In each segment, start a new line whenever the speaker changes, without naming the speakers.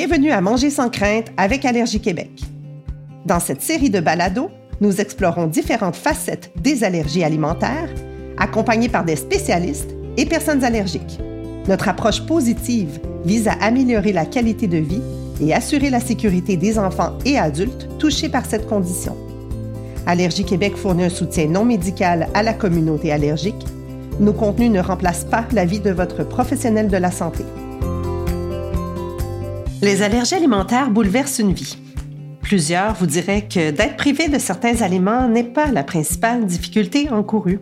Bienvenue à Manger sans crainte avec Allergie Québec. Dans cette série de balados, nous explorons différentes facettes des allergies alimentaires, accompagnés par des spécialistes et personnes allergiques. Notre approche positive vise à améliorer la qualité de vie et assurer la sécurité des enfants et adultes touchés par cette condition. Allergie Québec fournit un soutien non médical à la communauté allergique. Nos contenus ne remplacent pas la vie de votre professionnel de la santé. Les allergies alimentaires bouleversent une vie. Plusieurs vous diraient que d'être privé de certains aliments n'est pas la principale difficulté encourue.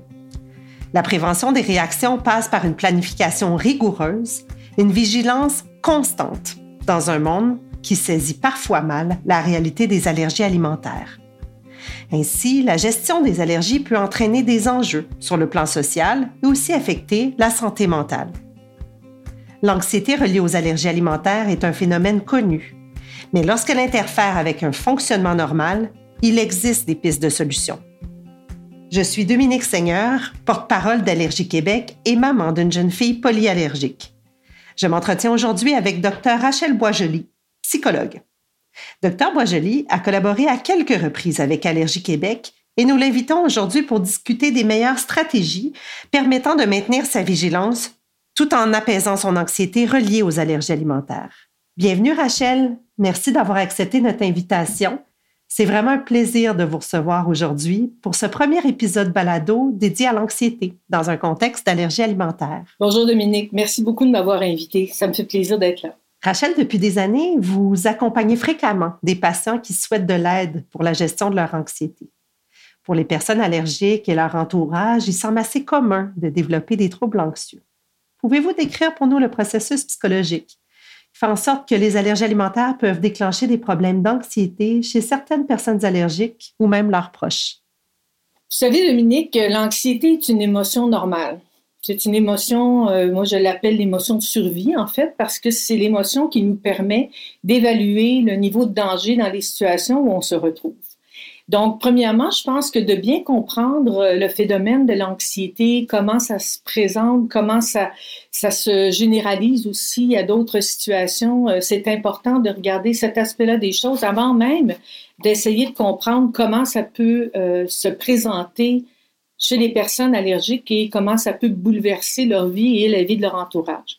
La prévention des réactions passe par une planification rigoureuse, une vigilance constante dans un monde qui saisit parfois mal la réalité des allergies alimentaires. Ainsi, la gestion des allergies peut entraîner des enjeux sur le plan social et aussi affecter la santé mentale. L'anxiété reliée aux allergies alimentaires est un phénomène connu, mais lorsqu'elle interfère avec un fonctionnement normal, il existe des pistes de solutions. Je suis Dominique Seigneur, porte-parole d'Allergie Québec et maman d'une jeune fille polyallergique. Je m'entretiens aujourd'hui avec Dr Rachel Boisjoli, psychologue. Dr Boisjoli a collaboré à quelques reprises avec Allergie Québec et nous l'invitons aujourd'hui pour discuter des meilleures stratégies permettant de maintenir sa vigilance tout en apaisant son anxiété reliée aux allergies alimentaires. Bienvenue Rachel, merci d'avoir accepté notre invitation. C'est vraiment un plaisir de vous recevoir aujourd'hui pour ce premier épisode balado dédié à l'anxiété dans un contexte d'allergie alimentaire.
Bonjour Dominique, merci beaucoup de m'avoir invité. Ça me fait plaisir d'être là.
Rachel, depuis des années, vous accompagnez fréquemment des patients qui souhaitent de l'aide pour la gestion de leur anxiété. Pour les personnes allergiques et leur entourage, il semble assez commun de développer des troubles anxieux. Pouvez-vous décrire pour nous le processus psychologique? Qui fait en sorte que les allergies alimentaires peuvent déclencher des problèmes d'anxiété chez certaines personnes allergiques ou même leurs proches?
Vous savez, Dominique, l'anxiété est une émotion normale. C'est une émotion, euh, moi je l'appelle l'émotion de survie en fait, parce que c'est l'émotion qui nous permet d'évaluer le niveau de danger dans les situations où on se retrouve. Donc, premièrement, je pense que de bien comprendre euh, le phénomène de l'anxiété, comment ça se présente, comment ça, ça se généralise aussi à d'autres situations, euh, c'est important de regarder cet aspect-là des choses avant même d'essayer de comprendre comment ça peut euh, se présenter chez les personnes allergiques et comment ça peut bouleverser leur vie et la vie de leur entourage.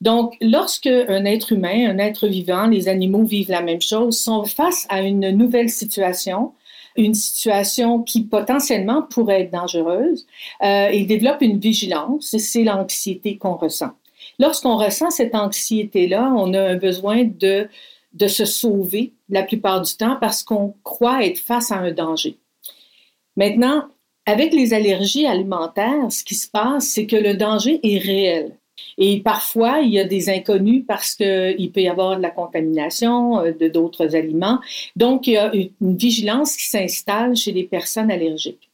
Donc, lorsque un être humain, un être vivant, les animaux vivent la même chose, sont face à une nouvelle situation, une situation qui potentiellement pourrait être dangereuse, euh, il développe une vigilance c'est l'anxiété qu'on ressent. Lorsqu'on ressent cette anxiété-là, on a un besoin de, de se sauver la plupart du temps parce qu'on croit être face à un danger. Maintenant, avec les allergies alimentaires, ce qui se passe, c'est que le danger est réel. Et parfois, il y a des inconnus parce qu'il peut y avoir de la contamination euh, de d'autres aliments. Donc, il y a une vigilance qui s'installe chez les personnes allergiques.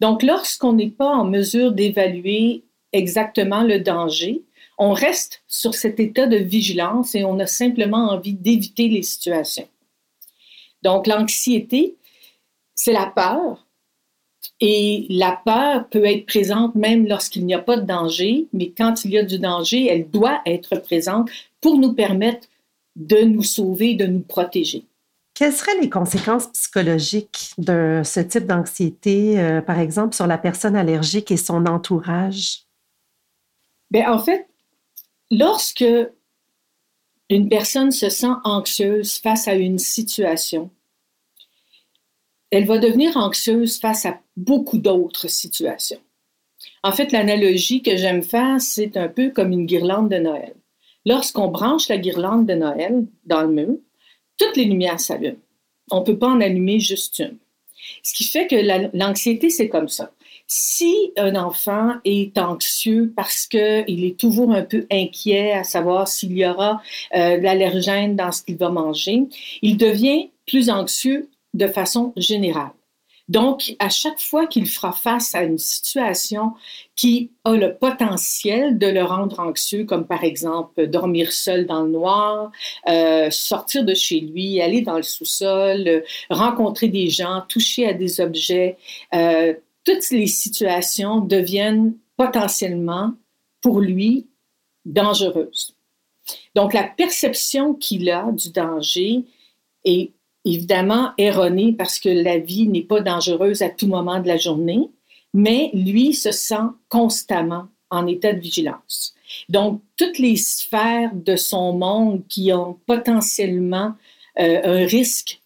Donc, lorsqu'on n'est pas en mesure d'évaluer exactement le danger, on reste sur cet état de vigilance et on a simplement envie d'éviter les situations. Donc, l'anxiété, c'est la peur, et la peur peut être présente même lorsqu'il n'y a pas de danger, mais quand il y a du danger, elle doit être présente pour nous permettre de nous sauver, de nous protéger.
Quelles seraient les conséquences psychologiques de ce type d'anxiété, euh, par exemple, sur la personne allergique et son entourage?
Bien, en fait, lorsque une personne se sent anxieuse face à une situation, elle va devenir anxieuse face à beaucoup d'autres situations. En fait, l'analogie que j'aime faire, c'est un peu comme une guirlande de Noël. Lorsqu'on branche la guirlande de Noël dans le mur, toutes les lumières s'allument. On ne peut pas en allumer juste une. Ce qui fait que l'anxiété, c'est comme ça. Si un enfant est anxieux parce qu'il est toujours un peu inquiet à savoir s'il y aura euh, de l'allergène dans ce qu'il va manger, il devient plus anxieux de façon générale. Donc, à chaque fois qu'il fera face à une situation qui a le potentiel de le rendre anxieux, comme par exemple dormir seul dans le noir, euh, sortir de chez lui, aller dans le sous-sol, rencontrer des gens, toucher à des objets, euh, toutes les situations deviennent potentiellement pour lui dangereuses. Donc, la perception qu'il a du danger est évidemment erronée parce que la vie n'est pas dangereuse à tout moment de la journée, mais lui se sent constamment en état de vigilance. Donc, toutes les sphères de son monde qui ont potentiellement euh, un risque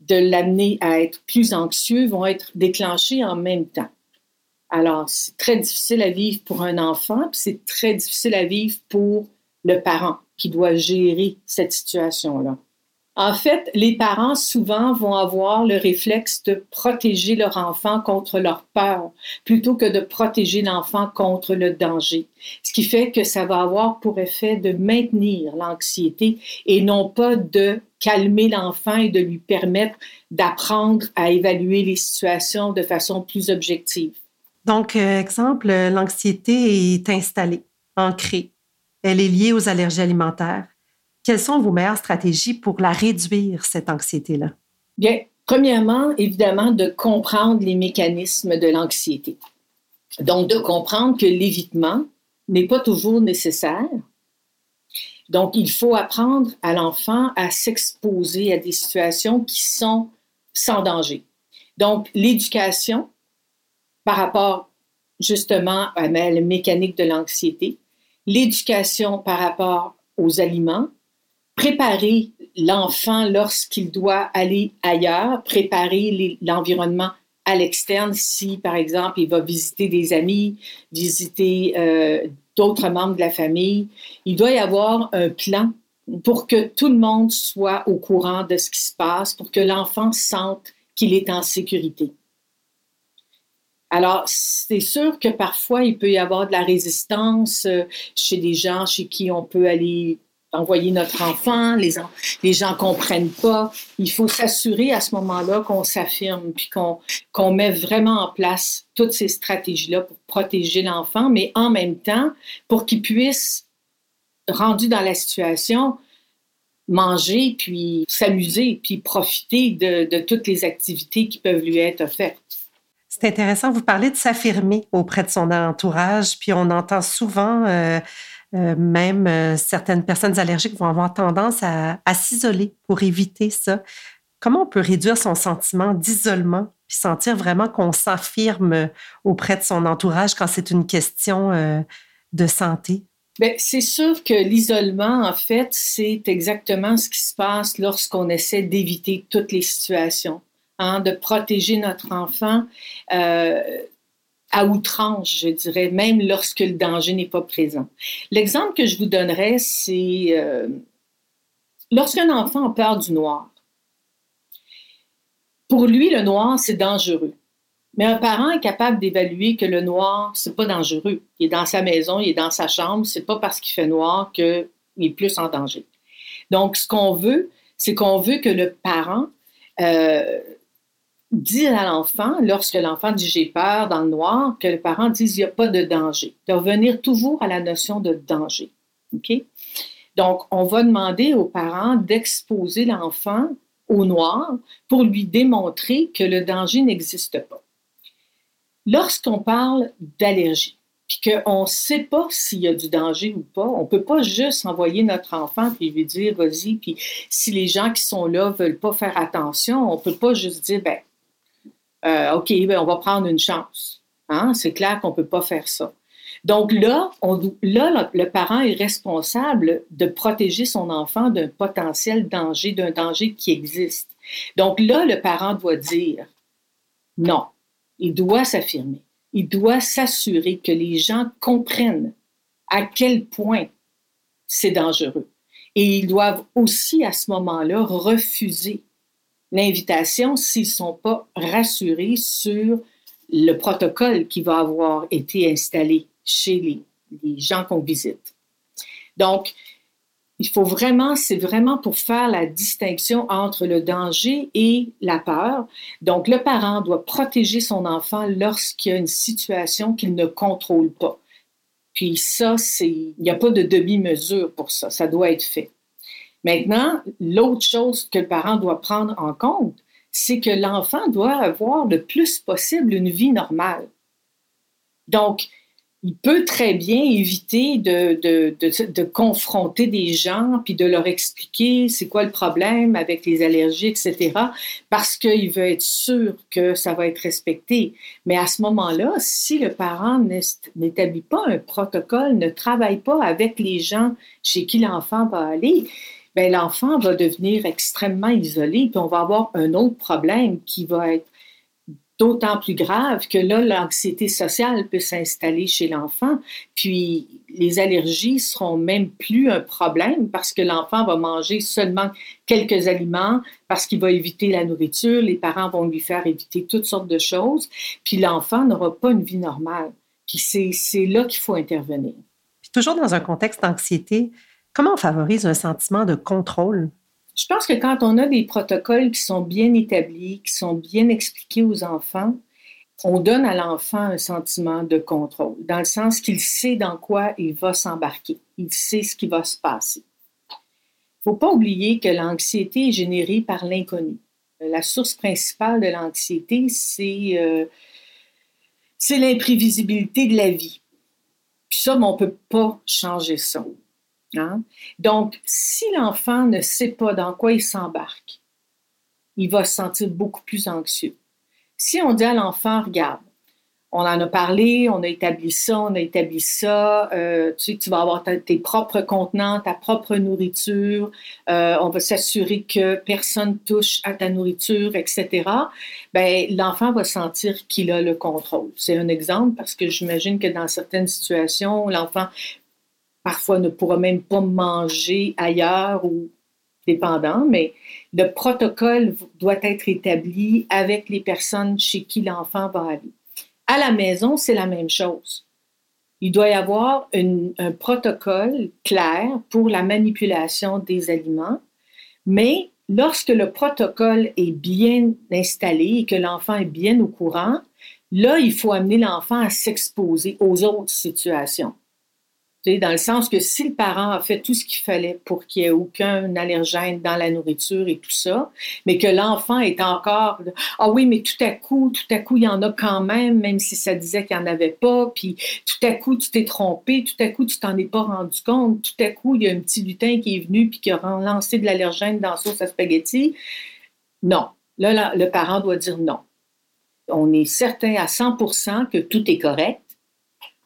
de l'amener à être plus anxieux vont être déclenchées en même temps. Alors, c'est très difficile à vivre pour un enfant, puis c'est très difficile à vivre pour le parent qui doit gérer cette situation-là. En fait, les parents souvent vont avoir le réflexe de protéger leur enfant contre leur peur plutôt que de protéger l'enfant contre le danger. Ce qui fait que ça va avoir pour effet de maintenir l'anxiété et non pas de calmer l'enfant et de lui permettre d'apprendre à évaluer les situations de façon plus objective.
Donc, euh, exemple, l'anxiété est installée, ancrée. Elle est liée aux allergies alimentaires. Quelles sont vos meilleures stratégies pour la réduire, cette anxiété-là?
Bien, premièrement, évidemment, de comprendre les mécanismes de l'anxiété. Donc, de comprendre que l'évitement n'est pas toujours nécessaire. Donc, il faut apprendre à l'enfant à s'exposer à des situations qui sont sans danger. Donc, l'éducation par rapport justement à la mécanique de l'anxiété, l'éducation par rapport aux aliments, préparer l'enfant lorsqu'il doit aller ailleurs, préparer l'environnement à l'externe si, par exemple, il va visiter des amis, visiter euh, d'autres membres de la famille. Il doit y avoir un plan pour que tout le monde soit au courant de ce qui se passe, pour que l'enfant sente qu'il est en sécurité. Alors, c'est sûr que parfois, il peut y avoir de la résistance euh, chez des gens chez qui on peut aller envoyer notre enfant, les, les gens comprennent pas. Il faut s'assurer à ce moment-là qu'on s'affirme, puis qu'on met vraiment en place toutes ces stratégies-là pour protéger l'enfant, mais en même temps, pour qu'il puisse, rendu dans la situation, manger, puis s'amuser, puis profiter de, de toutes les activités qui peuvent lui être offertes.
C'est intéressant, vous parlez de s'affirmer auprès de son entourage, puis on entend souvent, euh, euh, même euh, certaines personnes allergiques vont avoir tendance à, s'isoler pour éviter ça. Comment on peut réduire son sentiment d'isolement, puis sentir vraiment qu'on s'affirme auprès de son entourage quand c'est une question de santé?
Bien, c'est sûr que l'isolement, en fait, c'est exactement ce qui se passe lorsqu'on essaie d'éviter toutes les situations. Hein, de protéger notre enfant euh, à outrance, je dirais, même lorsque le danger n'est pas présent. L'exemple que je vous donnerais, c'est euh, lorsqu'un enfant a peur du noir. Pour lui, le noir, c'est dangereux. Mais un parent est capable d'évaluer que le noir, c'est pas dangereux. Il est dans sa maison, il est dans sa chambre, c'est pas parce qu'il fait noir qu'il est plus en danger. Donc, ce qu'on veut, c'est qu'on veut que le parent euh, dire à l'enfant, lorsque l'enfant dit j'ai peur dans le noir, que le parent dise il n'y a pas de danger. De revenir toujours à la notion de danger. Donc, on va demander aux parents d'exposer l'enfant au noir pour lui démontrer que le danger n'existe pas. Lorsqu'on parle d'allergie, puis qu'on ne sait pas s'il y a du danger ou pas, on ne peut pas juste envoyer notre enfant puis lui dire vas-y, puis si les gens qui sont là ne veulent pas faire attention, on ne peut pas juste dire ben euh, OK, ben, on va prendre une chance. Hein? C'est clair qu'on ne peut pas faire ça. Donc là, là, le parent est responsable de protéger son enfant d'un potentiel danger, d'un danger qui existe. Donc là, le parent doit dire non. Il doit s'affirmer. Il doit s'assurer que les gens comprennent à quel point c'est dangereux. Et ils doivent aussi, à ce moment-là, refuser l'invitation s'ils ne sont pas rassurés sur le protocole qui va avoir été installé chez les, gens qu'on visite. Donc, il faut vraiment, c'est vraiment pour faire la distinction entre le danger et la peur. Donc, le parent doit protéger son enfant lorsqu'il y a une situation qu'il ne contrôle pas. Puis ça, il n'y a pas de demi-mesure pour ça. Ça doit être fait. Maintenant, l'autre chose que le parent doit prendre en compte, c'est que l'enfant doit avoir le plus possible une vie normale. Donc, il peut très bien éviter de, confronter des gens puis de leur expliquer c'est quoi le problème avec les allergies, etc., parce qu'il veut être sûr que ça va être respecté. Mais à ce moment-là, si le parent n'établit pas un protocole, ne travaille pas avec les gens chez qui l'enfant va aller, ben l'enfant va devenir extrêmement isolé, puis on va avoir un autre problème qui va être d'autant plus grave que là, l'anxiété sociale peut s'installer chez l'enfant, puis les allergies seront même plus un problème parce que l'enfant va manger seulement quelques aliments, parce qu'il va éviter la nourriture, les parents vont lui faire éviter toutes sortes de choses, puis l'enfant n'aura pas une vie normale. Puis c'est là qu'il faut intervenir.
Puis toujours dans un contexte d'anxiété, comment on favorise un sentiment de contrôle?
Je pense que quand on a des protocoles qui sont bien établis, qui sont bien expliqués aux enfants, on donne à l'enfant un sentiment de contrôle, dans le sens qu'il sait dans quoi il va s'embarquer, il sait ce qui va se passer. Il ne faut pas oublier que l'anxiété est générée par l'inconnu. La source principale de l'anxiété, c'est euh, l'imprévisibilité de la vie. Puis ça, on ne peut pas changer ça. Hein? Donc, si l'enfant ne sait pas dans quoi il s'embarque, il va se sentir beaucoup plus anxieux. Si on dit à l'enfant, regarde, on en a parlé, on a établi ça, on a établi ça, euh, tu sais, tu vas avoir tes propres contenants, ta propre nourriture, euh, on va s'assurer que personne touche à ta nourriture, etc. Ben, l'enfant va sentir qu'il a le contrôle. C'est un exemple parce que j'imagine que dans certaines situations, l'enfant parfois ne pourra même pas manger ailleurs ou dépendant, mais le protocole doit être établi avec les personnes chez qui l'enfant va aller. À la maison, c'est la même chose. Il doit y avoir un protocole clair pour la manipulation des aliments, mais lorsque le protocole est bien installé et que l'enfant est bien au courant, là, il faut amener l'enfant à s'exposer aux autres situations dans le sens que si le parent a fait tout ce qu'il fallait pour qu'il n'y ait aucun allergène dans la nourriture et tout ça, mais que l'enfant est encore ah oui, mais tout à coup, tout à coup, il y en a quand même, même si ça disait qu'il n'y en avait pas, puis tout à coup, tu t'es trompé, tout à coup, tu t'en es pas rendu compte, tout à coup, il y a un petit lutin qui est venu puis qui a lancé de l'allergène dans la sauce à spaghetti. Non. Là, le parent doit dire non. On est certain à 100% que tout est correct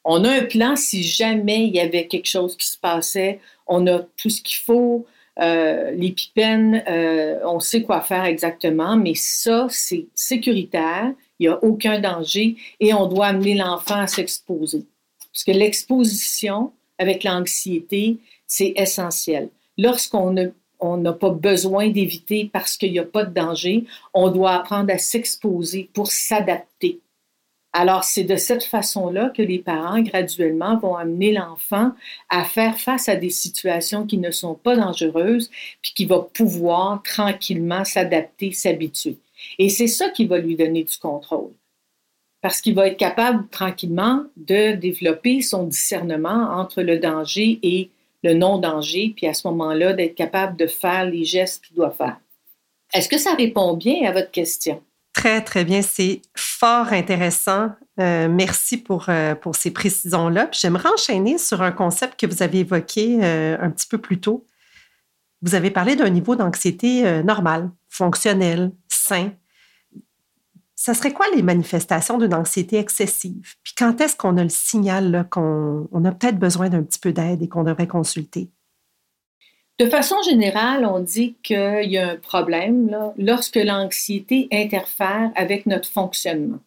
on a un plan si jamais il y avait quelque chose qui se passait. On a tout ce qu'il faut, euh, les pipènes, euh, on sait quoi faire exactement, mais ça, c'est sécuritaire, il n'y a aucun danger et on doit amener l'enfant à s'exposer. Parce que l'exposition avec l'anxiété, c'est essentiel. Lorsqu'on n'a pas besoin d'éviter parce qu'il n'y a pas de danger, on doit apprendre à s'exposer pour s'adapter. Alors, c'est de cette façon-là que les parents, graduellement, vont amener l'enfant à faire face à des situations qui ne sont pas dangereuses, puis qui va pouvoir tranquillement s'adapter, s'habituer. Et c'est ça qui va lui donner du contrôle. Parce qu'il va être capable tranquillement de développer son discernement entre le danger et le non-danger, puis à ce moment-là, d'être capable de faire les gestes qu'il doit faire. Est-ce que ça répond bien à votre question?
Très, très bien. C'est fort intéressant. Euh, merci pour, euh, pour ces précisions-là. J'aimerais enchaîner sur un concept que vous avez évoqué euh, un petit peu plus tôt. Vous avez parlé d'un niveau d'anxiété normal, fonctionnel, sain. Ça serait quoi les manifestations d'une anxiété excessive? Puis quand est-ce qu'on a le signal qu'on a peut-être besoin d'un petit peu d'aide et qu'on devrait consulter?
De façon générale, on dit qu'il y a un problème lorsque l'anxiété interfère avec notre fonctionnement.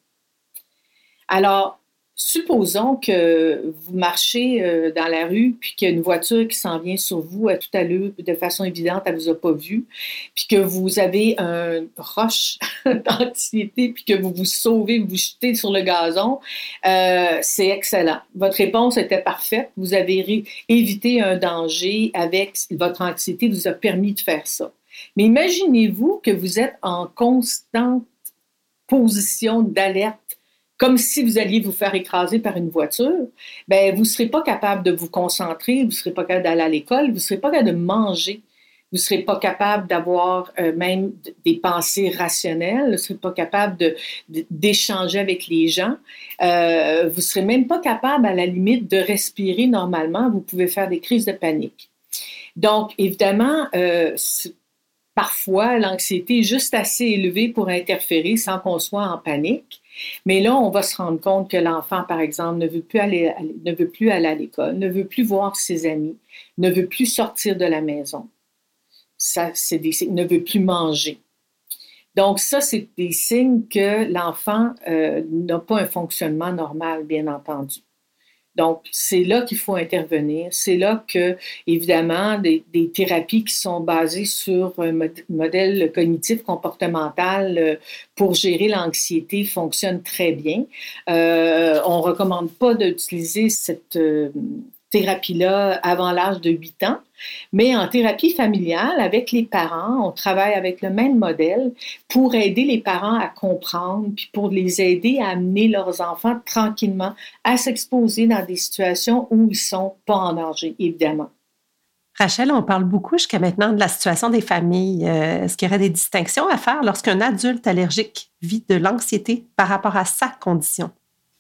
Alors, Supposons que vous marchez euh, dans la rue, puis qu'il y a une voiture qui s'en vient sur vous à tout à l'heure, de façon évidente, elle ne vous a pas vu, puis que vous avez un roche d'anxiété, puis que vous vous sauvez, vous, vous jetez sur le gazon, euh, c'est excellent. Votre réponse était parfaite. Vous avez évité un danger avec votre anxiété, vous a permis de faire ça. Mais imaginez-vous que vous êtes en constante position d'alerte comme si vous alliez vous faire écraser par une voiture, ben vous ne serez pas capable de vous concentrer, vous ne serez pas capable d'aller à l'école, vous ne serez pas capable de manger vous ne serez pas capable d'avoir euh, même des pensées rationnelles, vous ne serez pas capable d'échanger avec les gens, euh, vous ne serez même pas capable, à la limite, de respirer normalement, vous pouvez faire des crises de panique. Donc, évidemment, euh, parfois, l'anxiété est juste assez élevée pour interférer sans qu'on soit en panique. Mais là, on va se rendre compte que l'enfant, par exemple, ne veut plus aller, à l'école, ne veut plus voir ses amis, ne veut plus sortir de la maison. Ça, c'est des signes, ne veut plus manger. Donc, ça, c'est des signes que l'enfant euh, n'a pas un fonctionnement normal, bien entendu. Donc, c'est là qu'il faut intervenir. C'est là que, évidemment, des, thérapies qui sont basées sur un modèle cognitif comportemental euh, pour gérer l'anxiété fonctionnent très bien. Euh, on ne recommande pas d'utiliser cette euh, thérapie-là avant l'âge de 8 ans. Mais en thérapie familiale, avec les parents, on travaille avec le même modèle pour aider les parents à comprendre, puis pour les aider à amener leurs enfants tranquillement à s'exposer dans des situations où ils sont pas en danger, évidemment.
Rachel, on parle beaucoup jusqu'à maintenant de la situation des familles. Euh, est-ce qu'il y aurait des distinctions à faire lorsqu'un adulte allergique vit de l'anxiété par rapport à sa condition?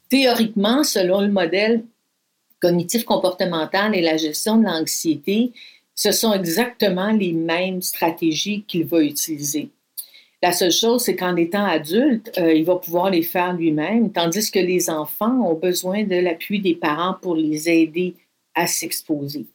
Théoriquement, selon le modèle cognitif comportemental et la gestion de l'anxiété, ce sont exactement les mêmes stratégies qu'il va utiliser. La seule chose, c'est qu'en étant adulte, euh, il va pouvoir les faire lui-même, tandis que les enfants ont besoin de l'appui des parents pour les aider à s'exposer.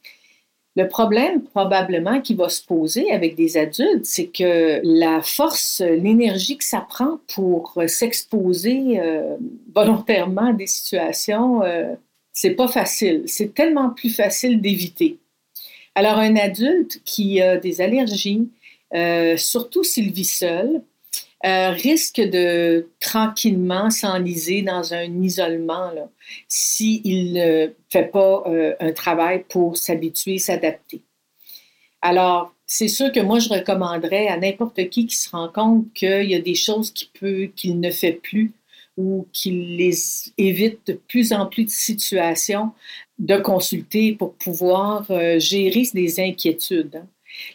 Le problème probablement qui va se poser avec des adultes, c'est que la force, l'énergie que ça prend pour s'exposer euh, volontairement à des situations euh, c'est pas facile. C'est tellement plus facile d'éviter. Alors, un adulte qui a des allergies, euh, surtout s'il vit seul, euh, risque de tranquillement s'enliser dans un isolement s'il ne fait pas euh, un travail pour s'habituer, s'adapter. Alors, c'est sûr que moi, je recommanderais à n'importe qui qui se rend compte qu'il y a des choses qu'il ne fait plus ou qu'il les évite de plus en plus de situations de consulter pour pouvoir euh, gérer des inquiétudes. Hein.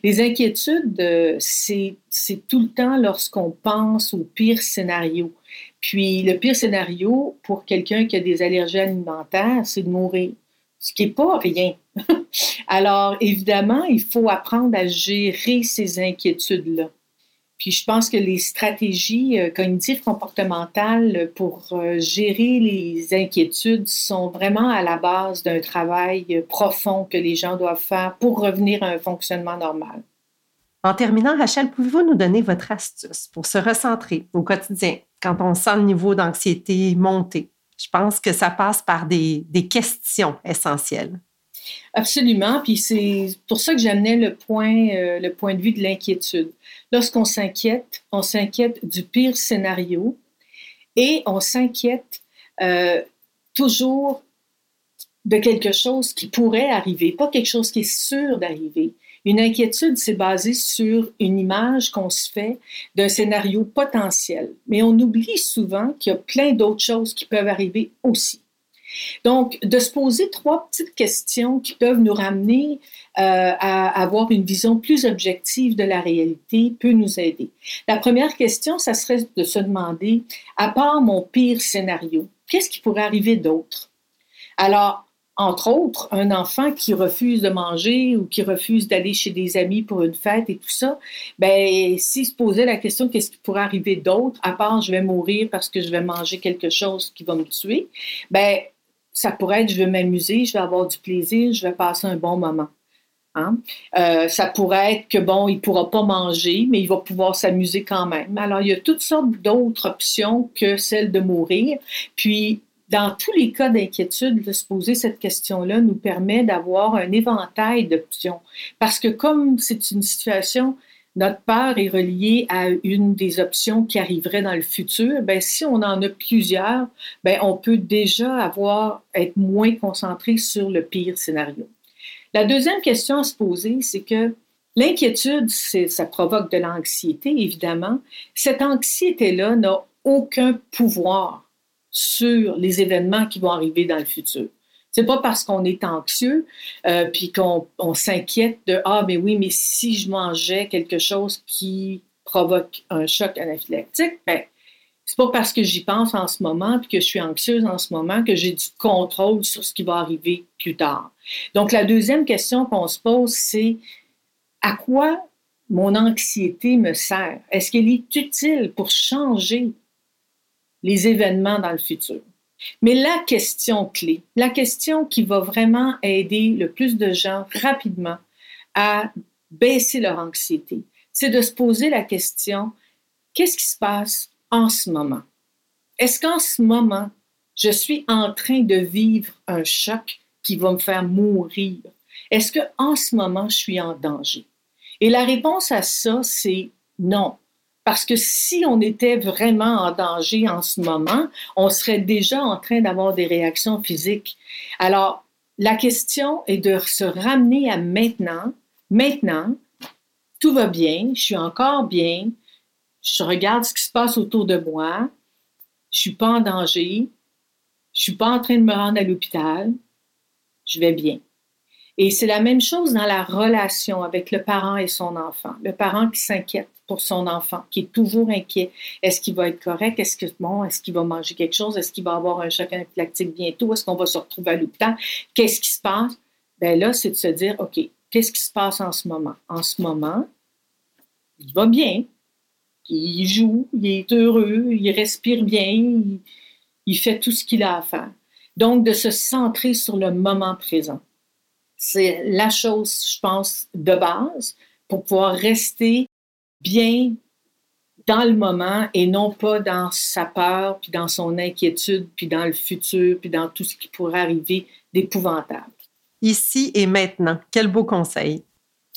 Les inquiétudes, euh, c'est tout le temps lorsqu'on pense au pire scénario. Puis le pire scénario pour quelqu'un qui a des allergies alimentaires, c'est de mourir, ce qui n'est pas rien. Alors évidemment, il faut apprendre à gérer ces inquiétudes-là. Puis je pense que les stratégies euh, cognitives comportementales pour euh, gérer les inquiétudes sont vraiment à la base d'un travail euh, profond que les gens doivent faire pour revenir à un fonctionnement normal.
En terminant, Rachel, pouvez-vous nous donner votre astuce pour se recentrer au quotidien quand on sent le niveau d'anxiété monter? Je pense que ça passe par des, des questions essentielles.
Absolument. Puis c'est pour ça que j'amenais le point, euh, le point de vue de l'inquiétude. Lorsqu'on s'inquiète, on s'inquiète du pire scénario et on s'inquiète euh, toujours de quelque chose qui pourrait arriver, pas quelque chose qui est sûr d'arriver. Une inquiétude, c'est basé sur une image qu'on se fait d'un scénario potentiel. Mais on oublie souvent qu'il y a plein d'autres choses qui peuvent arriver aussi. Donc, de se poser trois petites questions qui peuvent nous ramener euh, à avoir une vision plus objective de la réalité peut nous aider. La première question, ça serait de se demander, à part mon pire scénario, qu'est-ce qui pourrait arriver d'autre? Alors, entre autres, un enfant qui refuse de manger ou qui refuse d'aller chez des amis pour une fête et tout ça, ben, s'il se posait la question qu'est-ce qui pourrait arriver d'autre, à part je vais mourir parce que je vais manger quelque chose qui va me tuer, ben, ça pourrait être je vais m'amuser, je vais avoir du plaisir, je vais passer un bon moment. Hein. Euh, ça pourrait être que, bon, il ne pourra pas manger, mais il va pouvoir s'amuser quand même. Alors, il y a toutes sortes d'autres options que celle de mourir. Puis, dans tous les cas d'inquiétude, de se poser cette question-là nous permet d'avoir un éventail d'options. Parce que comme c'est une situation notre peur est reliée à une des options qui arriverait dans le futur, ben, si on en a plusieurs, ben, on peut déjà avoir, être moins concentré sur le pire scénario. La deuxième question à se poser, c'est que l'inquiétude, ça provoque de l'anxiété, évidemment. Cette anxiété-là n'a aucun pouvoir sur les événements qui vont arriver dans le futur. C'est pas parce qu'on est anxieux euh, puis qu'on s'inquiète de ah mais oui mais si je mangeais quelque chose qui provoque un choc anaphylactique, ben c'est pas parce que j'y pense en ce moment puis que je suis anxieuse en ce moment que j'ai du contrôle sur ce qui va arriver plus tard. Donc la deuxième question qu'on se pose c'est à quoi mon anxiété me sert? Est-ce qu'elle est utile pour changer les événements dans le futur? Mais la question clé, la question qui va vraiment aider le plus de gens rapidement à baisser leur anxiété, c'est de se poser la question, qu'est-ce qui se passe en ce moment? Est-ce qu'en ce moment, je suis en train de vivre un choc qui va me faire mourir? Est-ce qu'en ce moment, je suis en danger? Et la réponse à ça, c'est non. Parce que si on était vraiment en danger en ce moment, on serait déjà en train d'avoir des réactions physiques. Alors, la question est de se ramener à maintenant. Maintenant, tout va bien, je suis encore bien, je regarde ce qui se passe autour de moi, je suis pas en danger, je suis pas en train de me rendre à l'hôpital, je vais bien. Et c'est la même chose dans la relation avec le parent et son enfant. Le parent qui s'inquiète pour son enfant, qui est toujours inquiet. Est-ce qu'il va être correct? Est-ce que bon, est-ce qu'il va manger quelque chose? Est-ce qu'il va avoir un choc anaphylactique bientôt? Est-ce qu'on va se retrouver à l'hôpital? Qu'est-ce qui se passe? Ben là, c'est de se dire, OK, qu'est-ce qui se passe en ce moment? En ce moment, il va bien. Il joue, il est heureux, il respire bien, il, il fait tout ce qu'il a à faire. Donc, de se centrer sur le moment présent c'est la chose, je pense, de base pour pouvoir rester bien dans le moment et non pas dans sa peur, puis dans son inquiétude, puis dans le futur, puis dans tout ce qui pourrait arriver d'épouvantable.
Ici et maintenant, quel beau conseil.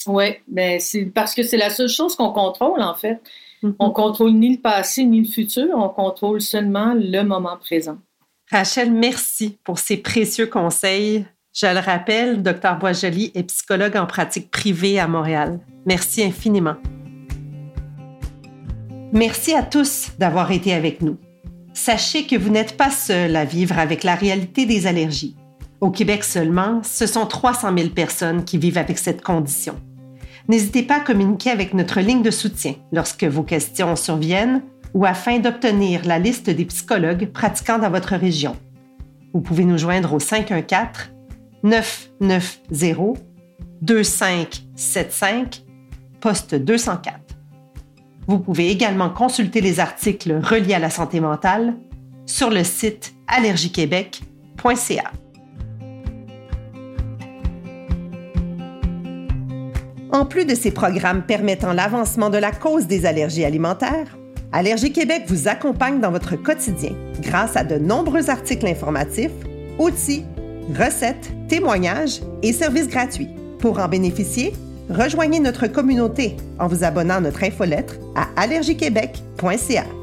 Oui, ben c'est parce que c'est la seule chose qu'on contrôle en fait. Mm-hmm. On contrôle ni le passé ni le futur, on contrôle seulement le moment présent.
Rachel, merci pour ces précieux conseils. Je le rappelle, Dr Boisjoli est psychologue en pratique privée à Montréal. Merci infiniment. Merci à tous d'avoir été avec nous. Sachez que vous n'êtes pas seul à vivre avec la réalité des allergies. Au Québec seulement, ce sont 300 000 personnes qui vivent avec cette condition. N'hésitez pas à communiquer avec notre ligne de soutien lorsque vos questions surviennent ou afin d'obtenir la liste des psychologues pratiquant dans votre région. Vous pouvez nous joindre au 514 990 2575 poste 204. Vous pouvez également consulter les articles reliés à la santé mentale sur le site allergiequebec.ca. En plus de ces programmes permettant l'avancement de la cause des allergies alimentaires, Allergie Québec vous accompagne dans votre quotidien grâce à de nombreux articles informatifs, outils recettes, témoignages et services gratuits. Pour en bénéficier, rejoignez notre communauté en vous abonnant à notre infolettre à allergiequebec.ca.